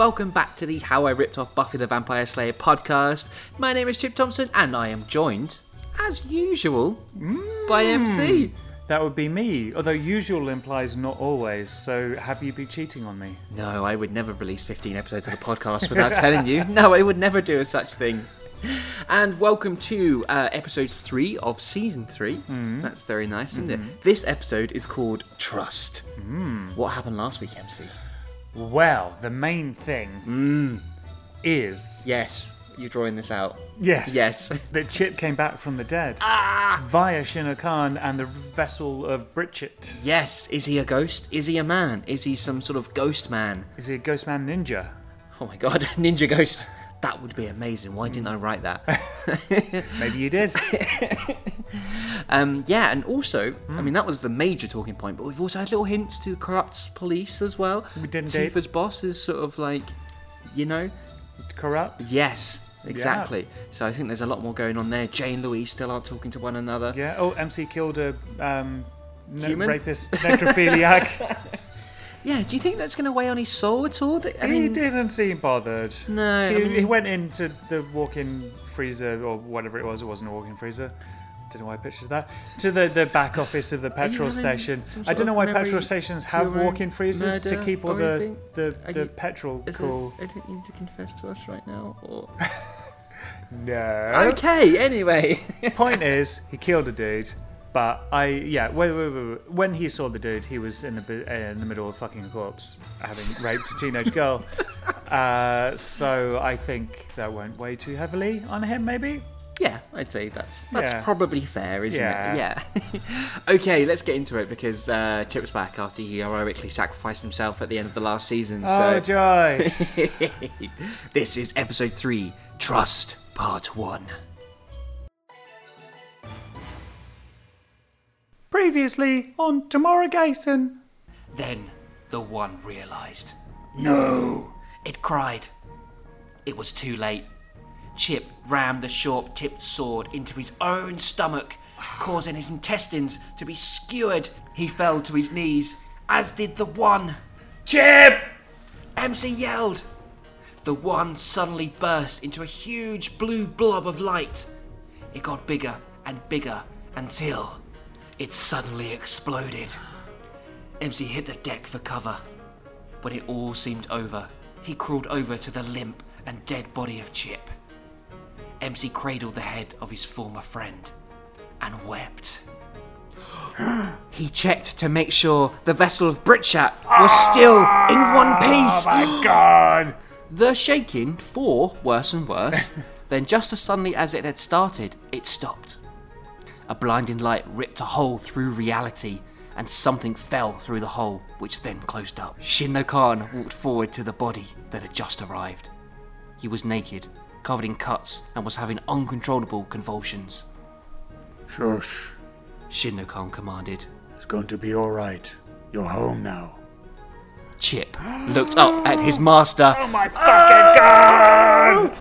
welcome back to the How I Ripped Off Buffy the Vampire Slayer podcast. My name is Chip Thompson, and I am joined, as usual, by hmm. MC. That would be me, although usual implies not always, so have you been cheating on me? No, I would never release 15 episodes of the podcast without telling you. No, I would never do a such thing. And welcome to uh, episode three of season 3 hmm. That's very nice, isn't it? Hmm. This episode is called Trust. What happened last week, MC? Well, the main thing is Yes, you're drawing this out. yes, Yes. that Chip came back from the dead Ah! via Shinno Khan and the vessel of Bridget. Yes, is he a ghost? Is he a man? Is he some sort of ghost man? Is he a ghost man ninja? Oh my god, ninja ghost. That would be amazing. Why didn't I write that? Maybe you did. um, yeah, and also, I mean, that was the major talking point, but we've also had little hints to corrupt police as well. We did indeed. Tifa's boss is sort of like, you know, Corrupt. yes, exactly. So I think there's a lot more going on there. Jay and Louise still aren't talking to one another. Yeah. Oh, MC killed a um, rapist, necrophiliac. Yeah, do you think that's going to weigh on his soul at all? I mean, he didn't seem bothered. No, I he, mean- he went into the walk-in freezer or whatever it was. It wasn't a walk-in freezer. Don't know why I pictured that. To the, the back office of the petrol having station. some I sort don't know of why memory petrol stations have walk-in freezers to murder keep all or the anything? the, Are the you- petrol is it- cool. I don't need to confess to us right now. Or... No. okay, anyway. Point is, he killed a dude. But I, yeah, wait, wait, wait, wait. when he saw the dude, he was in the uh, in the middle of fucking a corpse, having raped a teenage girl. Uh, so I think that went way too heavily on him, maybe. Yeah, I'd say that's that's Yeah. probably fair, isn't Yeah. it? Yeah. okay, let's get into it because uh, Chip's back after he heroically sacrificed himself at the end of the last season. Oh, so joy! this is episode three, Trust, Part One. Previously on Tamara Gayson. Then the one realized. No! It cried. It was too late. Chip rammed the short tipped sword into his own stomach, causing his intestines to be skewered. He fell to his knees, as did the one. Chip! MC yelled. The one suddenly burst into a huge blue blob of light. It got bigger and bigger until it suddenly exploded. MC hit the deck for cover. When it all seemed over, he crawled over to the limp and dead body of Chip. MC cradled the head of his former friend and wept. he checked to make sure the vessel of Britchat was still in one ah, piece. Oh my god! The shaking, for worse and worse, then just as suddenly as it had started, it stopped. A blinding light ripped a hole through reality, and something fell through the hole, which then closed up. Shinno Khan walked forward to the body that had just arrived. He was naked, covered in cuts, and was having uncontrollable convulsions. Shush. Shinno Khan commanded. It's going to be all right. You're home now. Chip looked up at his master. Oh my fucking god!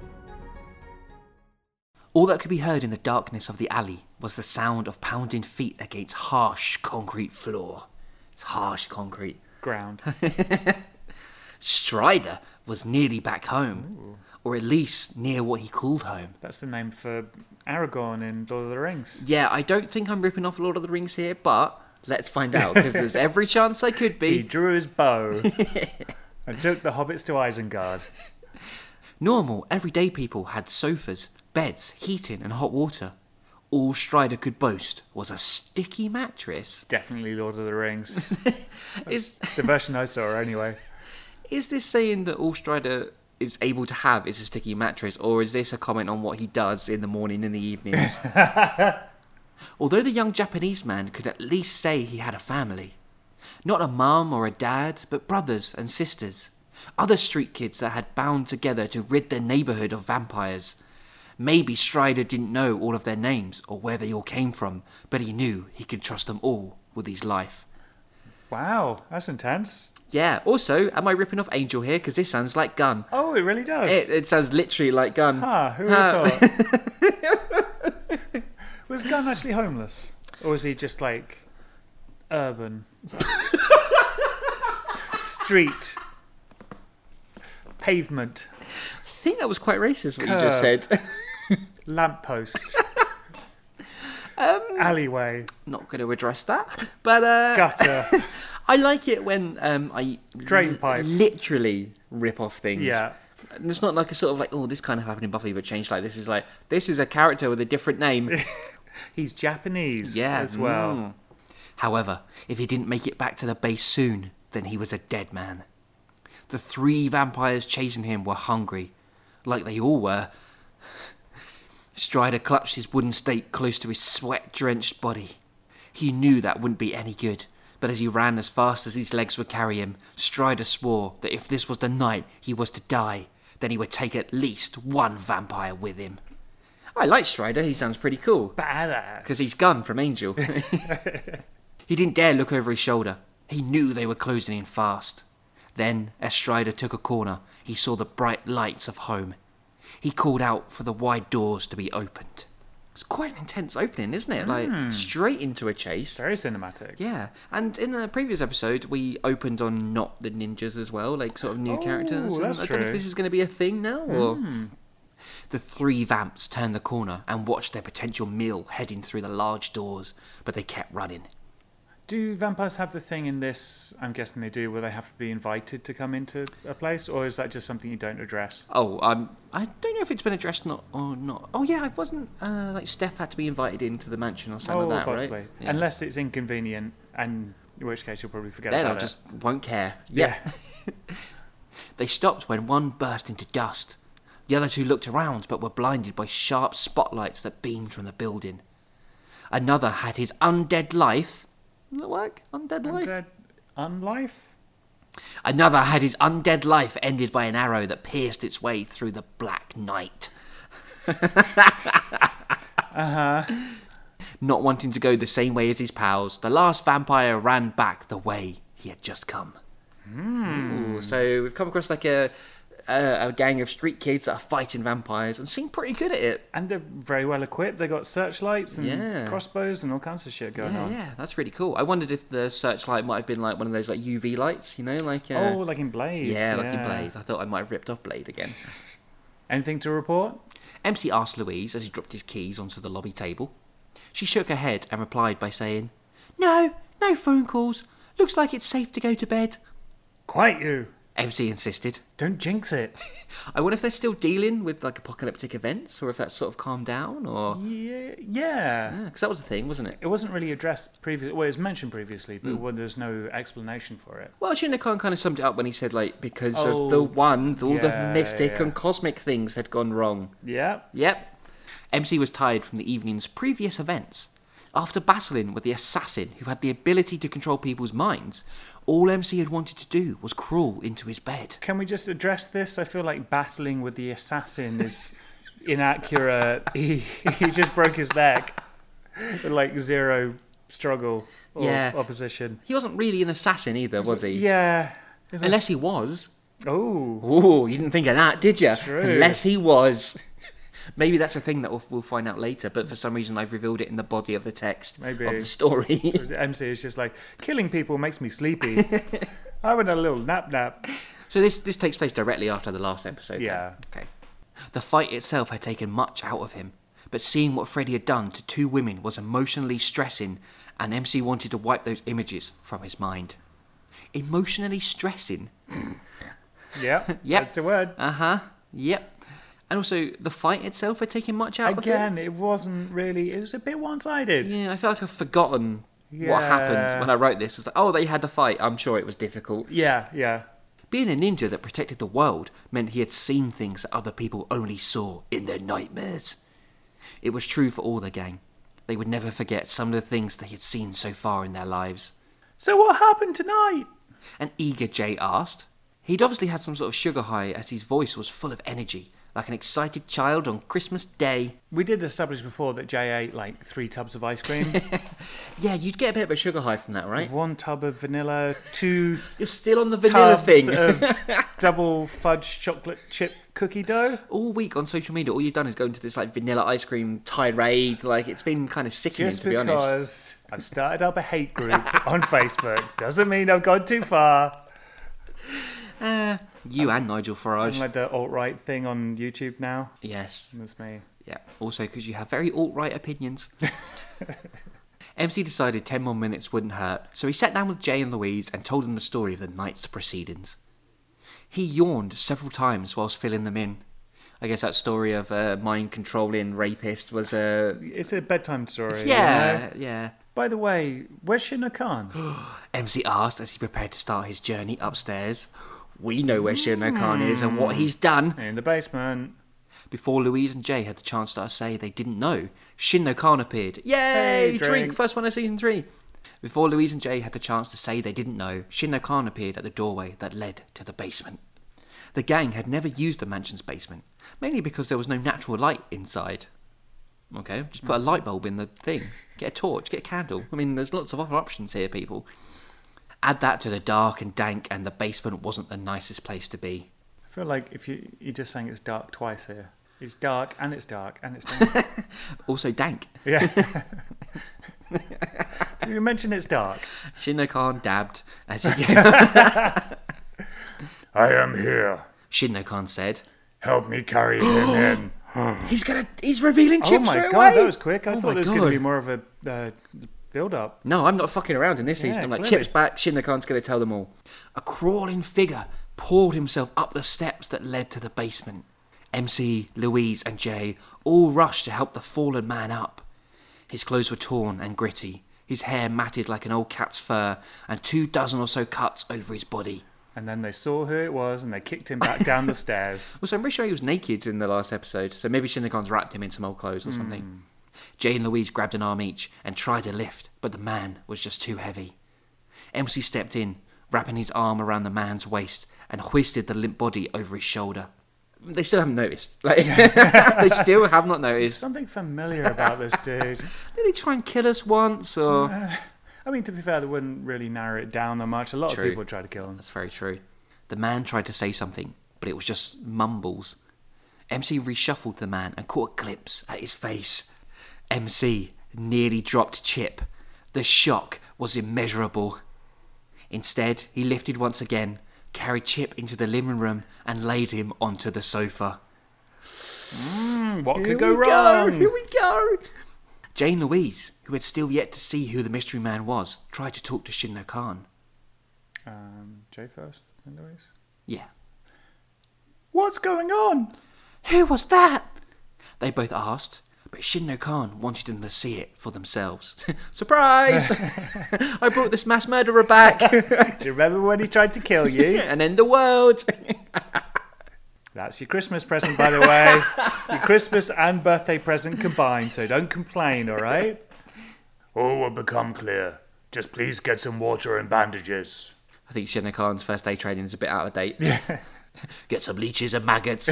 All that could be heard in the darkness of the alley was the sound of pounding feet against harsh concrete floor. It's harsh concrete. Ground. Strider was nearly back home, or at least near what he called home. That's the name for Aragorn in Lord of the Rings. Yeah, I don't think I'm ripping off Lord of the Rings here, but let's find out because there's every chance I could be. He drew his bow and took the hobbits to Isengard. Normal, everyday people had sofas, beds, heating, and hot water. All Strider could boast was a sticky mattress. Definitely Lord of the Rings. Is The version I saw, anyway. Is this saying that all Strider is able to have is a sticky mattress, or is this a comment on what he does in the morning and the evenings? Although the young Japanese man could at least say he had a family. Not a mum or a dad, but brothers and sisters. Other street kids that had bound together to rid their neighborhood of vampires. Maybe Strider didn't know all of their names or where they all came from, but he knew he could trust them all with his life. Wow, that's intense. Yeah, also, am I ripping off Angel here? Because this sounds like Gunn. Oh, it really does. It, it sounds literally like Gunn. Ah, who would Huh. have thought? was Gunn actually homeless? Or was he just like urban? Street. Pavement. I think that was quite racist what you just said. Lamppost. Um, Alleyway. Not going to address that, but uh, Gutter. I like it when um, I Drain pipe. literally rip off things. Yeah. And it's not like a sort of like, oh, this kind of happened in Buffy, but changed like this. Is like this is a character with a different name. He's Japanese yeah, as well. mm. However, if he didn't make it back to the base soon, then he was a dead man. The three vampires chasing him were hungry, like they all were. Strider clutched his wooden stake close to his sweat drenched body. He knew that wouldn't be any good, but as he ran as fast as his legs would carry him, Strider swore that if this was the night he was to die, then he would take at least one vampire with him. I like Strider, he sounds pretty cool. Badass. Because he's Gunn from Angel. he didn't dare look over his shoulder. He knew they were closing in fast. Then, as Strider took a corner, he saw the bright lights of home. He called out for the wide doors to be opened. It's quite an intense opening, isn't it? Like, straight into a chase. very cinematic. Yeah, and in the previous episode, we opened on not the ninjas as well, like sort of new Oh, characters. and that's I don't know if. Hmm. this is going to be a thing now, or the three vamps turned the corner and watched their potential meal heading through the large doors, but they kept running. Do vampires have the thing in this? I'm guessing they do, where they have to be invited to come into a place, or is that just something you don't address? Oh, um, I don't know if it's been addressed not or not. Oh yeah, it wasn't uh, like Steph had to be invited into the mansion or something oh, like that, possibly. right? Yeah. Unless it's inconvenient, and in which case you'll probably forget then I just won't care. Yeah. Yeah. They stopped when one burst into dust. The other two looked around but were blinded by sharp spotlights that beamed from the building. Another had his undead life. Does that work? Undead it. life? Undead unlife? Another had his undead life ended by an arrow that pierced its way through the black night. uh huh. Not wanting to go the same way as his pals, the last vampire ran back the way he had just come. Ooh, so we've come across like a, a a gang of street kids that are fighting vampires and seem pretty good at it. And they're very well equipped. They've got searchlights and Yeah. crossbows and all kinds of shit going Yeah, on. yeah, that's really cool. I wondered if the searchlight might have been like one of those like UV lights, you know, like uh, Oh, like in Blade. yeah, like in Blade. I thought I might have ripped off Blade again. Anything to report? MC asked Louise as he dropped his keys onto the lobby table. She shook her head and replied by saying, No, no phone calls. Looks like it's safe to go to bed. Quite you. MC insisted. Don't jinx it. I wonder if they're still dealing with like apocalyptic events or if that's sort of calmed down or. Yeah, yeah. Because that was the thing, wasn't it? It wasn't really addressed previously. Well, it was mentioned previously, but Hmm. well, there's no explanation for it. Well, Shinra Khan kind of summed it up when he said, like, because Oh, of the one, all yeah, the mystic yeah. and cosmic things had gone wrong. Yeah. Yep. MC was tired from the evening's previous events. After battling with the assassin who had the ability to control people's minds, all MC had wanted to do was crawl into his bed. Can we just address this? I feel like battling with the assassin is inaccurate. He he just broke his neck. With, like zero struggle or Yeah. opposition. He wasn't really an assassin either, was he? Yeah. Unless he was. Oh. Oh, you didn't think of that, did you? True. Unless he was. Maybe that's a thing that we'll, we'll find out later, but for some reason I've revealed it in the body of the text Maybe. of the story. MC is just like killing people makes me sleepy. I want a little nap nap. So this this takes place directly after the last episode. then? Yeah. Okay. The fight itself had taken much out of him, but seeing what Freddie had done to two women was emotionally stressing, and MC wanted to wipe those images from his mind. Emotionally stressing. Yeah. Yep. That's the word. Uh huh. Yep. And also, the fight itself had taken much out of him. Again, it wasn't really. It was a bit one-sided. Yeah, I feel like I've forgotten what happened when I wrote this. It's like, oh, they had the fight. I'm sure it was difficult. Yeah, yeah. Being a ninja that protected the world meant he had seen things that other people only saw in their nightmares. It was true for all the gang. They would never forget some of the things they had seen so far in their lives. So what happened tonight? An eager Jay asked. He'd obviously had some sort of sugar high as his voice was full of energy, like an excited child on Christmas Day. We did establish before that Jay ate like three tubs of ice cream, Yeah, you'd get a bit of a sugar high from that, right? one tub of vanilla, two You're still on the vanilla tubs thing. of double fudge chocolate chip cookie dough. all week on social media, all you've done is go into this like vanilla ice cream tirade. Like it's been kind of sickening, Just to be honest. because I've started up a hate group on Facebook doesn't mean I've gone too far. Eh, you and Nigel Farage. I'm like the alt right thing on YouTube now. yes. That's me. Yeah. Also, because you have very alt right opinions. MC decided 10 more minutes wouldn't hurt, so he sat down with Jay and Louise and told them the story of the night's proceedings. He yawned several times whilst filling them in. I guess that story of a mind controlling rapist was a. It's a bedtime story. you know? yeah, yeah. By the way, where's Shinno Khan? MC asked as he prepared to start his journey upstairs. We know where Shinno Khan is and what hmm. he's done. In the basement. Before Louise and Jay had the chance to say they didn't know, Shinno Khan appeared. Yay! Hey, drink. drink. First one of season three. Before Louise and Jay had the chance to say they didn't know, Shinno Khan appeared at the doorway that led to the basement. The gang had never used the mansion's basement, mainly because there was no natural light inside. Okay, just put a light bulb in the thing. Get a torch, get a candle. I mean, there's lots of other options here, people. Add that to the dark and dank, and the basement wasn't the nicest place to be. I feel like if you you're just saying it's dark twice here. It's dark and it's dark and it's dank. Also dank. yeah. Did you mention it's dark? Shinno Khan dabbed as he came. I am here. Shinno Khan said, Help me carry him in. "He's gonna, he's revealing chips. Oh my god, away." that was quick. I Oh thought there was going to be more of a uh, build up. No, I'm not fucking around in this season. Yeah, I'm like, clearly. Chip's back. Shinno Khan's gonna tell them all. A crawling figure poured himself up the steps that led to the basement. MC, Louise, and Jay all rushed to help the fallen man up. His clothes were torn and gritty, his hair matted like an old cat's fur, and two dozen or so cuts over his body. And then they saw who it was and they kicked him back down the stairs. Well, so I'm pretty sure he was naked in the last episode, so maybe Shinnigan's wrapped him in some old clothes or hmm. something. Jay and Louise grabbed an arm each and tried to lift, but the man was just too heavy. MC stepped in, wrapping his arm around the man's waist and hoisted the limp body over his shoulder. They still haven't noticed. Like, they still have not noticed. Something familiar about this dude. Did he try and kill us once, or...? Uh, I mean, to be fair, they wouldn't really narrow it down that much. A lot True. of people try to kill him. That's very true. The man tried to say something, but it was just mumbles. MC reshuffled the man and caught a glimpse at his face. MC nearly dropped Chip. The shock was immeasurable. Instead, he lifted once again, carried Chip into the living room, and laid him onto the sofa. Hmm, what Here could go wrong? Here we go. Jane Louise, who had still yet to see who the mystery man was, tried to talk to Shinno Khan. Um, Jay first, then Louise. Yeah. What's going on? Who was that? They both asked, but Shinno Khan wanted them to see it for themselves. Surprise! I brought this mass murderer back Do you remember when he tried to kill you? and end the world. That's your Christmas present, by the way. your Christmas and birthday present combined, so don't complain, all right? All will become clear. Just please get some water and bandages. I think Shinno Khan's first day training is a bit out of date. Yeah. Get some leeches and maggots.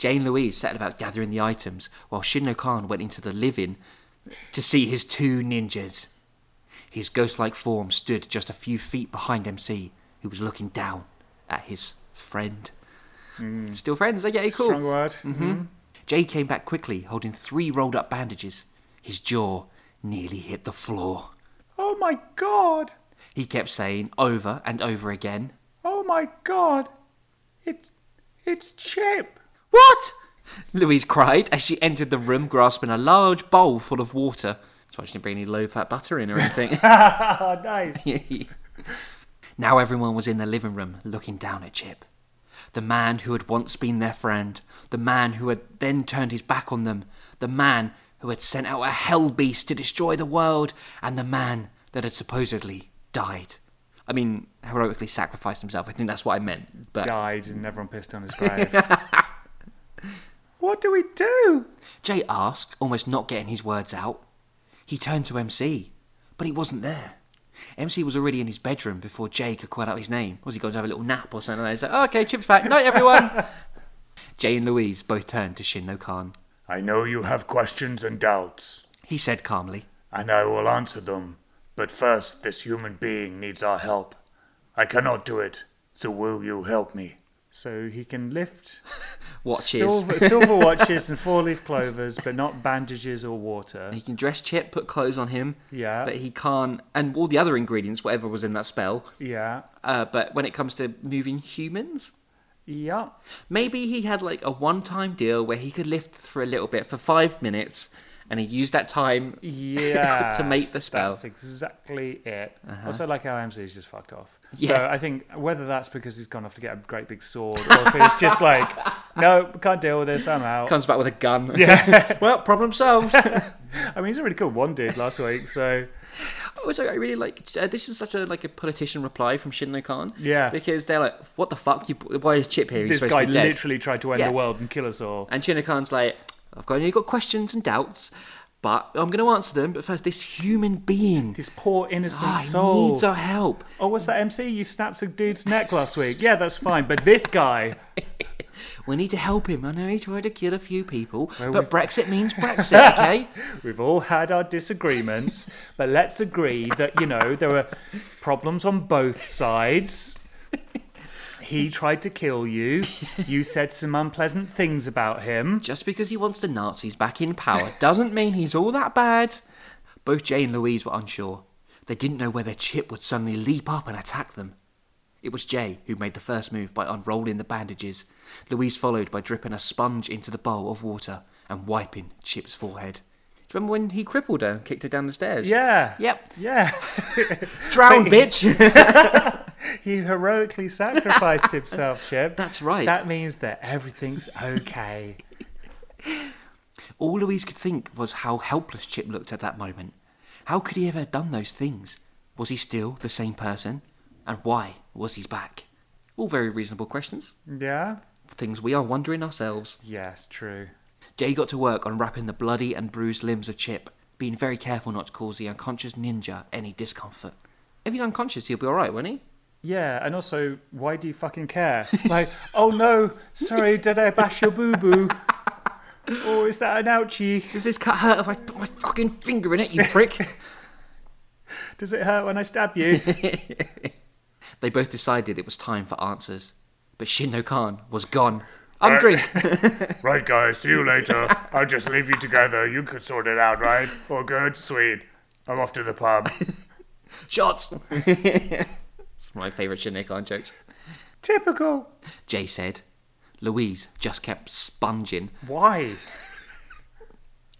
Jane Louise set about gathering the items while Shinno Khan went into the living to see his two ninjas. His ghost like form stood just a few feet behind MC, who was looking down at his friend. Still friends, I get it, cool. Strong word. Mm-hmm. Jay came back quickly, holding three rolled up bandages. His jaw nearly hit the floor. Oh my god! He kept saying over and over again, Oh my god! It's it's Chip. What? Louise cried as she entered the room grasping a large bowl full of water. That's why she didn't bring any low fat butter in or anything. Nice. now everyone was in the living room looking down at Chip. The man who had once been their friend, the man who had then turned his back on them, the man who had sent out a hell beast to destroy the world, and the man that had supposedly died. I mean, heroically sacrificed himself. I think that's what I meant. But Died and everyone pissed on his grave. What do we do? Jay asked, almost not getting his words out. He turned to MC, but he wasn't there. MC was already in his bedroom before Jay could call out his name. Was he going to have a little nap or something? He's like, oh, okay, Chip's back. Night, everyone. Jay and Louise both turned to Shinno Khan. I know you have questions and doubts, He said calmly, and I will answer them. But first, this human being needs our help. I cannot do it, so will you help me? So he can lift Watches. silver, silver watches and four leaf clovers, but not bandages or water. He can dress Chip, put clothes on him, Yeah, but he can't, and all the other ingredients, whatever was in that spell. yeah, Uh, but when it comes to moving humans, yeah. maybe he had like a one-time deal where he could lift for a little bit for five minutes, and he used that time. Yeah, To make the spell. That's exactly it. Uh-huh. Also, like how MC's just fucked off. Yeah. So I think whether that's because he's gone off to get a great big sword, or if it's just like, no, can't deal with this, I'm out. Comes back with a gun. Yeah. well, problem solved. I mean, he's already killed one dude last week, so Also, I really like uh, this is such a like a politician reply from Shinno Khan. Yeah. because they're like, "What the fuck? You, why is Chip here? He's this guy to be dead." literally tried to end Yeah. the world and kill us all. And Shinno Khan's like, "I've got only got questions and doubts, but I'm going to answer them. But first, this human being, this poor innocent ah, soul. needs our help. Oh, what's that MC? You snapped a dude's neck last week. Yeah, that's fine. But this guy, We need to help him. I know he tried to kill a few people, Well, but we've- Brexit means Brexit, okay? we've all had our disagreements, but let's agree that, you know, there are problems on both sides. He tried to kill you. You said some unpleasant things about him. Just because he wants the Nazis back in power doesn't mean he's all that bad. Both Jay and Louise were unsure. They didn't know whether Chip would suddenly leap up and attack them. It was Jay who made the first move by unrolling the bandages. Louise followed by dripping a sponge into the bowl of water and wiping Chip's forehead. Do you remember when he crippled her and kicked her down the stairs? Yeah. Yep. Yeah. Drown, bitch! He heroically sacrificed himself, Chip. That's right. That means that everything's okay. All Louise could think was how helpless Chip looked at that moment. How could he ever have done those things? Was he still the same person? And why was he back? All very reasonable questions. Yeah? Things we are wondering ourselves. Yes, true. Jay got to work on wrapping the bloody and bruised limbs of Chip, being very careful not to cause the unconscious ninja any discomfort. If he's unconscious, he'll be alright, won't he? Yeah, and also, why do you fucking care? Like, oh no, sorry, did I bash your boo boo? Or oh, is that an ouchie? Does this cut hurt if I put my fucking finger in it, you prick? Does it hurt when I stab you? they both decided it was time for answers. But Shinno Khan was gone. Undrink! Right, guys, see you later. I'll just leave you together. You could sort it out, right? All good? Sweet. I'm off to the pub. Shots! It's my favourite Shinno Khan jokes. Typical. Jay said. Louise just kept sponging. Why?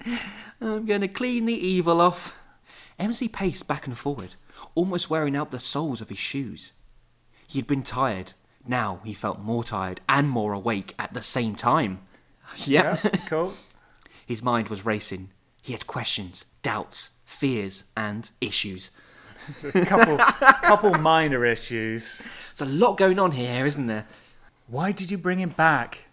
I'm going to clean the evil off. MC paced back and forward, almost wearing out the soles of his shoes. He had been tired. Now he felt more tired and more awake at the same time. Yep. Yeah, cool. His mind was racing. He had questions, doubts, fears, and issues. A couple, couple minor issues. There's a lot going on here, isn't there? Why did you bring him back?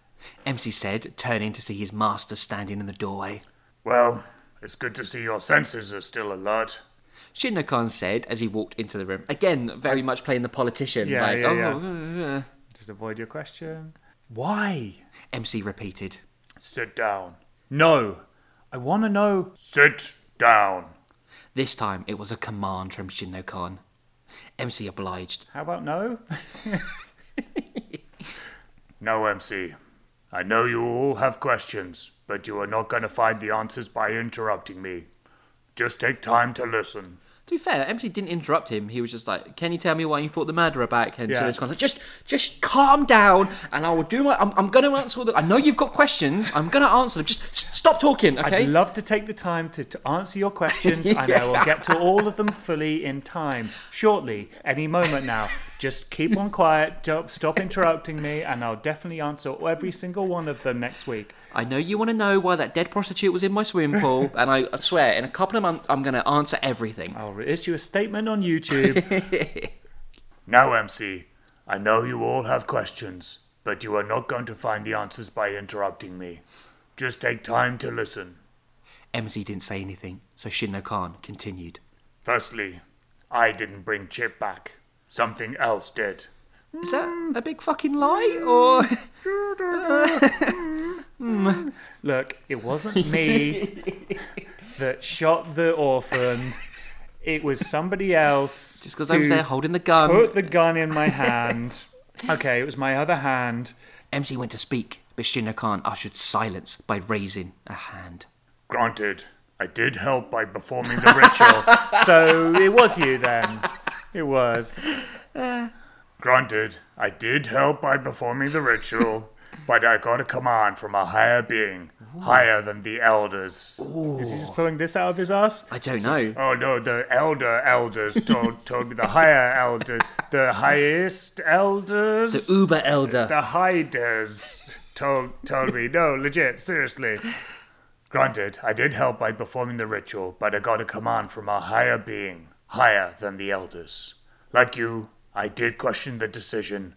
MC said, turning to see his master standing in the doorway. Well, it's good to see your senses are still alert. Shinno Khan said as he walked into the room. Again, very much playing the politician. Yeah, like, yeah, oh, yeah. uh, uh." Just avoid your question. Why? MC repeated. Sit down. No. I want to know. Sit down. This time it was a command from Shinno Khan. MC obliged. How about no? No, MC. I know you all have questions, but you are not going to find the answers by interrupting me. Just take time to listen. To be fair, MC didn't interrupt him. He was just like, "Can you tell me why you brought the murderer back?" And Yeah. Shinno Khan's like, "Just, just calm down, and I will do my. I'm, I'm going to answer all the. I know you've got questions. I'm going to answer them. Just stop talking, okay?" I'd love to take the time to, to answer your questions, and I will get to all of them fully in time, shortly, any moment now. Just keep on quiet, don't stop interrupting me, and I'll definitely answer every single one of them next week. I know you want to know why that dead prostitute was in my swimming pool, and I, I swear, in a couple of months, I'm going to answer everything. I'll issue a statement on YouTube. Now, MC, I know you all have questions, but you are not going to find the answers by interrupting me. Just take time to listen. MC didn't say anything, so Shinno Khan continued. Firstly, I didn't bring Chip back. Something else did. Is that a big fucking lie, or Hmm. Look, it wasn't me that shot the orphan. It was somebody else. just because I was there holding the gun? Put the gun in my hand. Okay, it was my other hand. MC went to speak, but Shinra Khan ushered silence by raising a hand. Granted, I did help by performing the ritual. So it was you then. It was. Granted, I did help by performing the ritual, but I got a command from a higher being, higher than the elders. Is he just pulling this out of his ass? I don't know. Oh no, the elder elders told told me the higher elder, the highest elders, The Uber Elder. the hiders told told me. No, legit, seriously. Granted, I did help by performing the ritual, but I got a command from a higher being, higher than the elders. Like you, I did question the decision.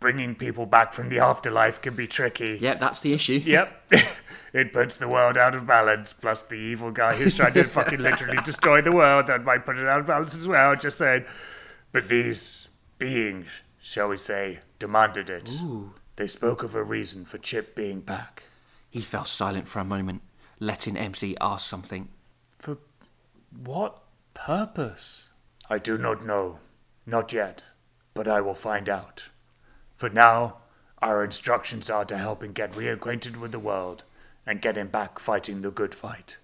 Bringing people back from the afterlife can be tricky. Yep, that's the issue. Yep. it puts the world out of balance. Plus, the evil guy who's trying to fucking literally destroy the world that might put it out of balance as well. Just saying. But these beings, shall we say, demanded it. Ooh. They spoke of a reason for Chip being back. He fell silent for a moment, letting MC ask something. For what purpose? I do not know. Not yet. But I will find out. For now, our instructions are to help him get reacquainted with the world and get him back fighting the good fight.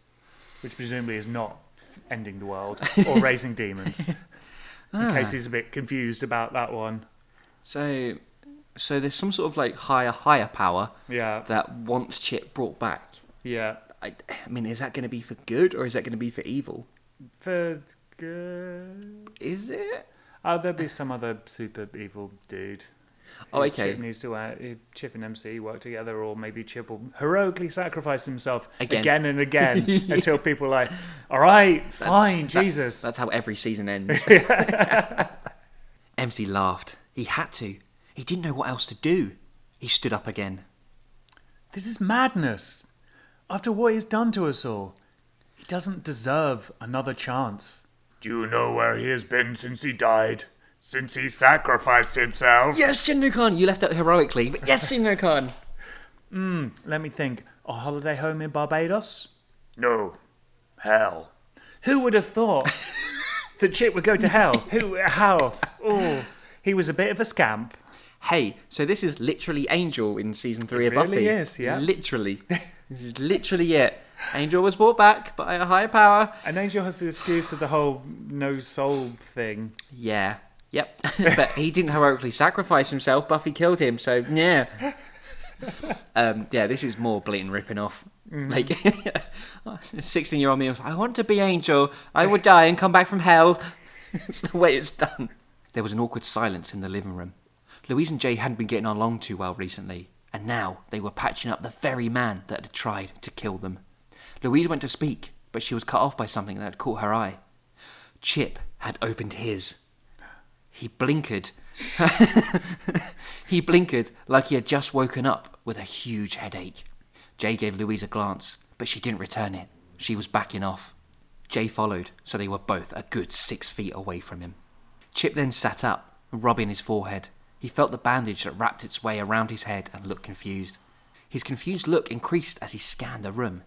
Which presumably is not ending the world or raising demons. Ah. In case he's a bit confused about that one. So, so there's some sort of like higher, higher power Yeah. that wants Chip brought back. Yeah. I, I mean, is that going to be for good or is that going to be for evil? For good. Is it? Oh, there'll be some other super evil dude. Oh, Who okay. Chip needs to uh, Chip and MC work together, or maybe Chip will heroically sacrifice himself Again. again, and again until people are like, "All right, fine, That- Jesus." that's how every season ends. MC laughed. He had to. He didn't know what else to do. He stood up again. This is madness. After what he's done to us all, he doesn't deserve another chance. Do you know where he has been since he died? Since he sacrificed himself? Yes, Shinra Khan, you left out heroically, but yes, Shinra Khan. Hmm, let me think. A holiday home in Barbados? No. Hell. Who would have thought that Chip would go to hell? Who? How? Oh, he was a bit of a scamp. Hey, so this is literally Angel in season three It of Buffy. really is, yeah. Literally. this is literally it. Angel was brought back by a higher power. And Angel has the excuse of the whole no soul thing. Yeah. Yep. but he didn't heroically sacrifice himself. Buffy killed him, so yeah. um, yeah, this is more blatant ripping off. Like, 16 year old me was, I want to be Angel. I would die and come back from hell. it's the way it's done. There was an awkward silence in the living room. Louise and Jay hadn't been getting along too well recently, and now they were patching up the very man that had tried to kill them. Louise went to speak, but she was cut off by something that had caught her eye. Chip had opened his. He blinkered. he blinkered like he had just woken up with a huge headache. Jay gave Louise a glance, but she didn't return it. She was backing off. Jay followed, so they were both a good six feet away from him. Chip then sat up, rubbing his forehead. He felt the bandage that wrapped its way around his head and looked confused. His confused look increased as he scanned the room.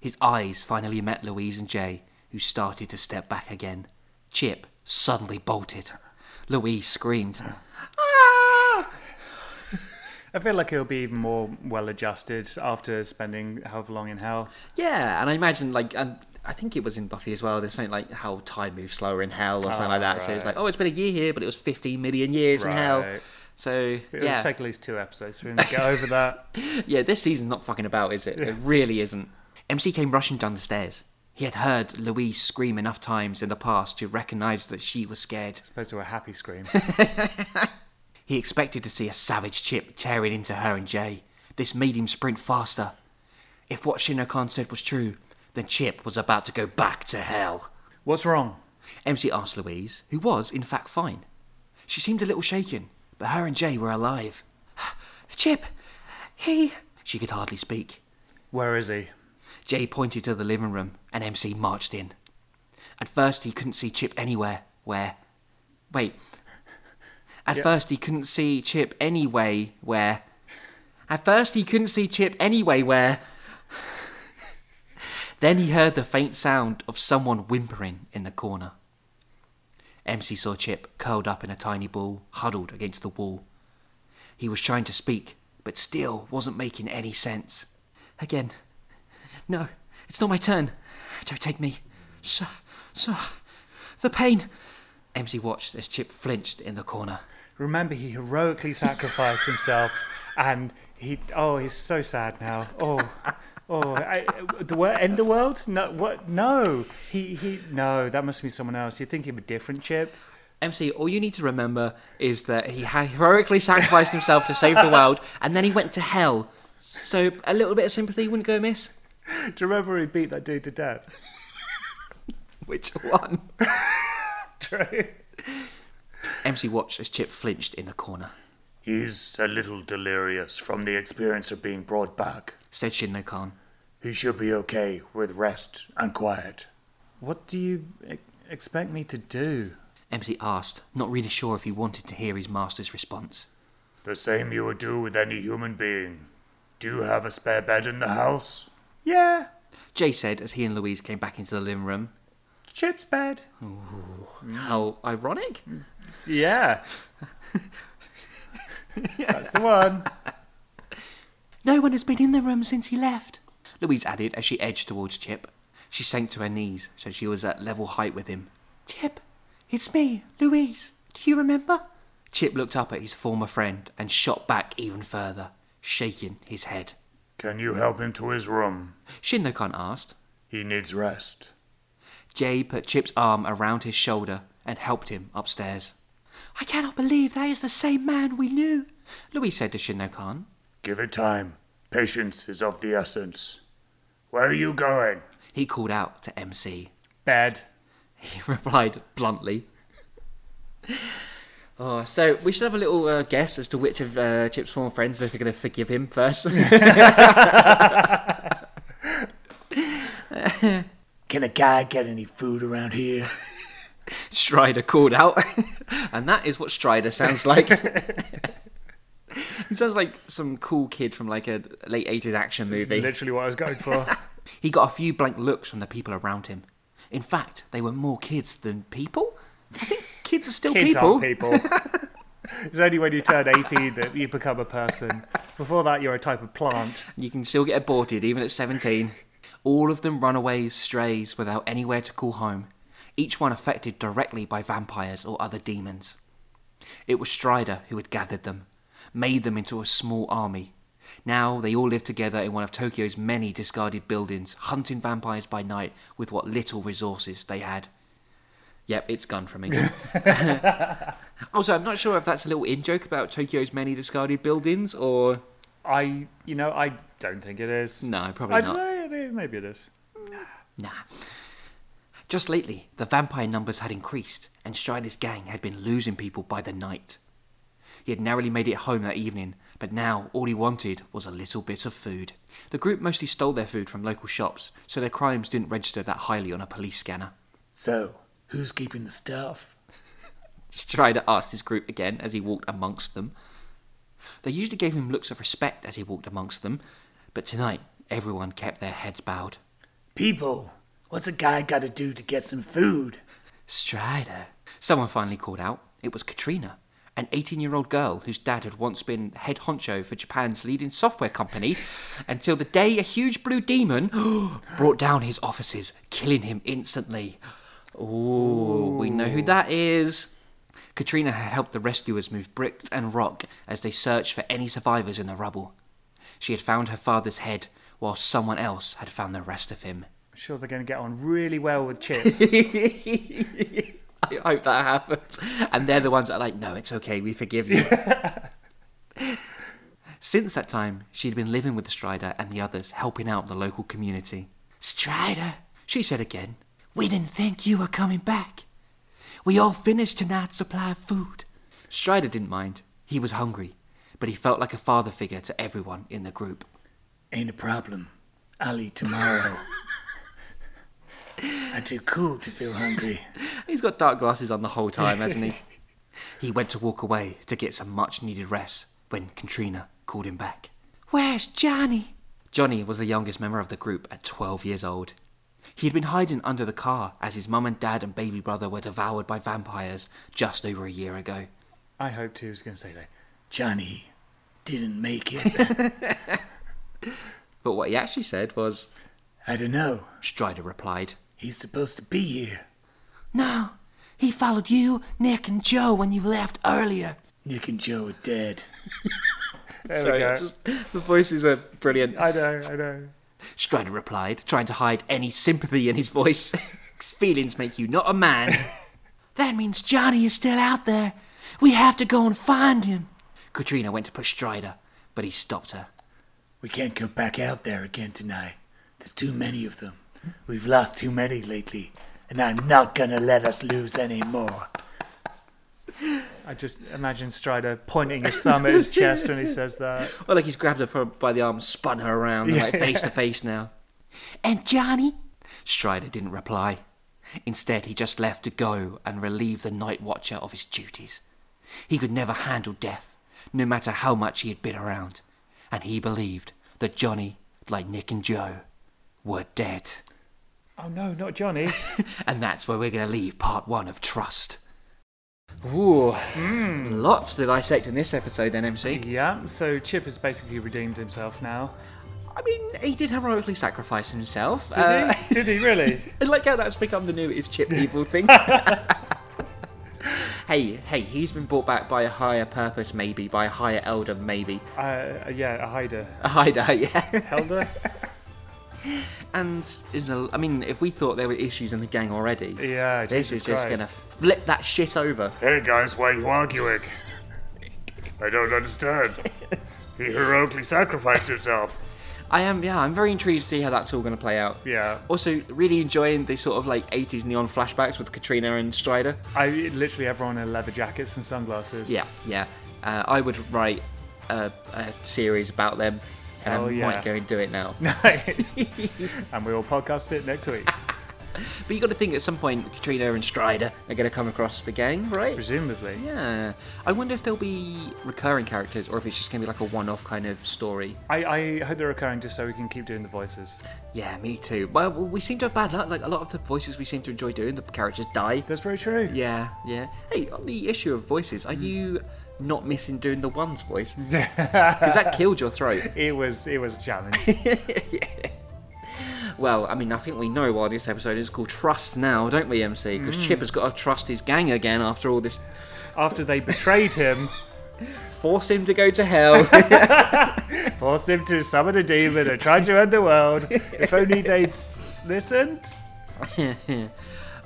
His eyes finally met Louise and Jay, who started to step back again. Chip suddenly bolted. Louise screamed. "Ah!" I feel like he'll be even more well adjusted after spending however long in hell. Yeah, and I imagine like, and I think it was in Buffy as well. There's something like how time moves slower in hell or something like that. So it's like, oh, it's been a year here, but it was 15 million years in hell. So It'll yeah, take at least two episodes for him to get over that. yeah, this season's not fucking about, is it? It really isn't. MC came rushing down the stairs. He had heard Louise scream enough times in the past to recognise that she was scared. As Opposed to a happy scream. He expected to see a savage Chip tearing into her and Jay. This made him sprint faster. If what Shinra Khan said was true, then Chip was about to go back to hell. What's wrong? MC asked Louise, who was, in fact, fine. She seemed a little shaken, but her and Jay were alive. Chip, he. She could hardly speak. Where is he? Jay pointed to the living room, and MC marched in. At first, he couldn't see Chip anywhere. Where? Wait. At first, he couldn't see Chip anyway. Where? At first, he couldn't see Chip anyway. Where? then he heard the faint sound of someone whimpering in the corner. MC saw Chip curled up in a tiny ball, huddled against the wall. He was trying to speak, but still wasn't making any sense. Again. No, it's not my turn. Don't take me. Sir, sir, the pain. MC watched as Chip flinched in the corner. Remember, he heroically sacrificed himself, and he. Oh, he's so sad now. Oh, oh, I, the wor- end the world? No, what? No, he he. No, that must be someone else. You're thinking of a different Chip. MC, all you need to remember is that he heroically sacrificed himself to save the world, and then he went to hell. So a little bit of sympathy wouldn't go amiss. Do you remember he beat that dude to death? Which one? True. MC watched as Chip flinched in the corner. He's a little delirious from the experience of being brought back. Said Shinno Khan. He should be okay with rest and quiet. What do you e- expect me to do? MC asked, not really sure if he wanted to hear his master's response. The same you would do with any human being. Do you have a spare bed in the house? Yeah, Jay said as he and Louise came back into the living room. Chip's bed. How ironic. Yeah. That's the one. No one has been in the room since he left. Louise added as she edged towards Chip. She sank to her knees so she was at level height with him. Chip, it's me, Louise. Do you remember? Chip looked up at his former friend and shot back even further, shaking his head. Can you help him to his room? Shinno-kan asked. He needs rest. Jay put Chip's arm around his shoulder and helped him upstairs. I cannot believe that is the same man we knew, Louis said to Shinno-kan. Give it time. Patience is of the essence. Where are you going? He called out to MC. Bed. He replied bluntly. Oh, so we should have a little uh, guess as to which of uh, Chip's former friends if we're going to forgive him first. Can a guy get any food around here? Strider called out, and that is what Strider sounds like. he sounds like some cool kid from like a late eighties action movie. Literally what I was going for. He got a few blank looks from the people around him. In fact, they were more kids than people. I think kids are still Kids people. people. it's only when you turn 18 that you become a person. Before that, you're a type of plant. You can still get aborted even at 17. All of them runaways, strays, without anywhere to call home. Each one affected directly by vampires or other demons. It was Strider who had gathered them, made them into a small army. Now they all lived together in one of Tokyo's many discarded buildings, hunting vampires by night with what little resources they had. Yep, it's gone from me. also, I'm not sure if that's a little in joke about Tokyo's many discarded buildings or. I, you know, I don't think it is. No, probably I not. don't know. Maybe it is. Nah. Just lately, the vampire numbers had increased, and Strider's gang had been losing people by the night. He had narrowly made it home that evening, but now all he wanted was a little bit of food. The group mostly stole their food from local shops, so their crimes didn't register that highly on a police scanner. So, who's keeping the stuff? Strider asked his group again as he walked amongst them. They usually gave him looks of respect as he walked amongst them, but tonight everyone kept their heads bowed. People, what's a guy got to do to get some food? Strider. Someone finally called out. It was Katrina, an 18 year old girl whose dad had once been head honcho for Japan's leading software company until the day a huge blue demon brought down his offices, killing him instantly. Ooh, we know who that is. Katrina had helped the rescuers move bricks and rock as they searched for any survivors in the rubble. She had found her father's head, while someone else had found the rest of him. I'm sure they're going to get on really well with Chip. I hope that happens. And they're the ones that are like, no, it's okay, we forgive you. Since that time, she'd been living with Strider and the others, helping out the local community. Strider, she said again, we didn't think you were coming back. We all finished tonight's supply of food. Strider didn't mind. He was hungry, but he felt like a father figure to everyone in the group. Ain't a problem. I'll eat tomorrow. I'm too cool to feel hungry. He's got dark glasses on the whole time, hasn't he? he went to walk away to get some much needed rest when Katrina called him back. Where's Johnny? Johnny was the youngest member of the group at 12 years old. He had been hiding under the car as his mum and dad and baby brother were devoured by vampires just over a year ago. I hoped he was going to say that. Johnny, didn't make it. But what he actually said was, I don't know. Strider replied, He's supposed to be here. No, he followed you, Nick, and Joe when you left earlier. Nick and Joe are dead. There Sorry, we go. just- the voices are brilliant. I know, I know. Strider replied, trying to hide any sympathy in his voice. His feelings make you not a man. that means Johnny is still out there. We have to go and find him. Katrina went to push Strider, but he stopped her. We can't go back out there again tonight. There's too many of them. We've lost too many lately, and I'm not gonna let us lose any more. I just imagine Strider pointing his thumb at his chest when he says that. Well, like he's grabbed her by the arm, spun her around, they're like face to face now. And Johnny? Strider didn't reply. Instead, he just left to go and relieve the night watcher of his duties. He could never handle death, no matter how much he had been around. And he believed that Johnny, like Nick and Joe, were dead. Oh no, not Johnny. And that's where we're going to leave part one of Trust. Ooh, lots to dissect in this episode, then, MC. yeah, so Chip has basically redeemed himself now. I mean, he did heroically sacrifice himself. Did Uh, he? Did he really? I like how that's become the new is chip evil thing. hey, hey, he's been brought back by a higher purpose, maybe, by a higher elder, maybe. Uh, yeah, a hider. A hider, yeah. Elder? And, I mean, if we thought there were issues in the gang already, Yeah, this Jesus is just Christ. gonna flip that shit over. Hey guys, why are you arguing? I don't understand. He heroically sacrificed himself. I am, yeah, I'm very intrigued to see how that's all gonna play out. Yeah. Also, really enjoying the sort of like 80s neon flashbacks with Katrina and Strider. I literally everyone in leather jackets and sunglasses. Yeah, yeah. Uh, I would write a, a series about them, and Hell I oh, yeah. might go and do it now. Nice. and we will podcast it next week, But you got to think at some point Katrina and Strider are going to come across the gang, right? presumably. Yeah. I wonder if there'll be recurring characters or if it's just going to be like a one-off kind of story. I, I hope they're recurring just so we can keep doing the voices. Yeah, me too. Well, we seem to have bad luck. Like a lot of the voices we seem to enjoy doing, the characters die. That's very true. Yeah, yeah. Hey, on the issue of voices, are mm. you not missing doing the one's voice? Because that killed your throat. It was it was a challenge. Well, I mean, I think we know why this episode is called Trust now, don't we, MC? Because mm. Chip has got to trust his gang again after all this. After they betrayed him, Force him to go to hell. forced him to summon a demon and try to end the world. If only they'd listened.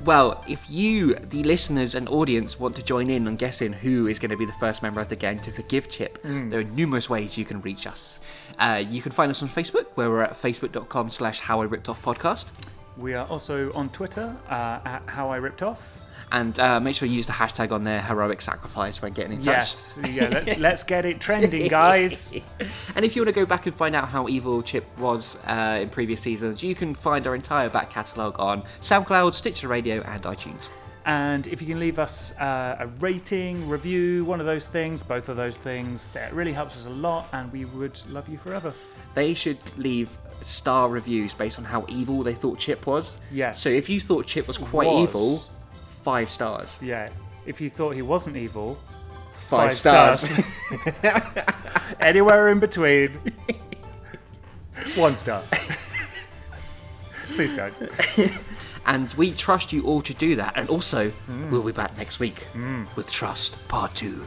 well, if you, the listeners and audience, want to join in on guessing who is going to be the first member of the gang to forgive Chip, there are numerous ways you can reach us. Uh, you can find us on Facebook, where we're at facebook.com slash how I ripped off podcast. We are also on Twitter uh, at How I Ripped Off. And uh, make sure you use the hashtag on there, heroic sacrifice, when getting in touch. Yes, yeah. Let's let's get it trending, guys. And if you want to go back and find out how evil Chip was uh, in previous seasons, you can find our entire back catalogue on SoundCloud, Stitcher Radio, and iTunes. And if you can leave us uh, a rating, review, one of those things, both of those things, that really helps us a lot, and we would love you forever. They should leave star reviews based on how evil they thought Chip was. Yes. So if you thought Chip was quite Was. evil, five stars. Yeah. If you thought he wasn't evil, Five, Five stars. stars. anywhere in between, one star. Please don't. and we trust you all to do that. And also, mm. we'll be back next week mm. with Trust Part 2.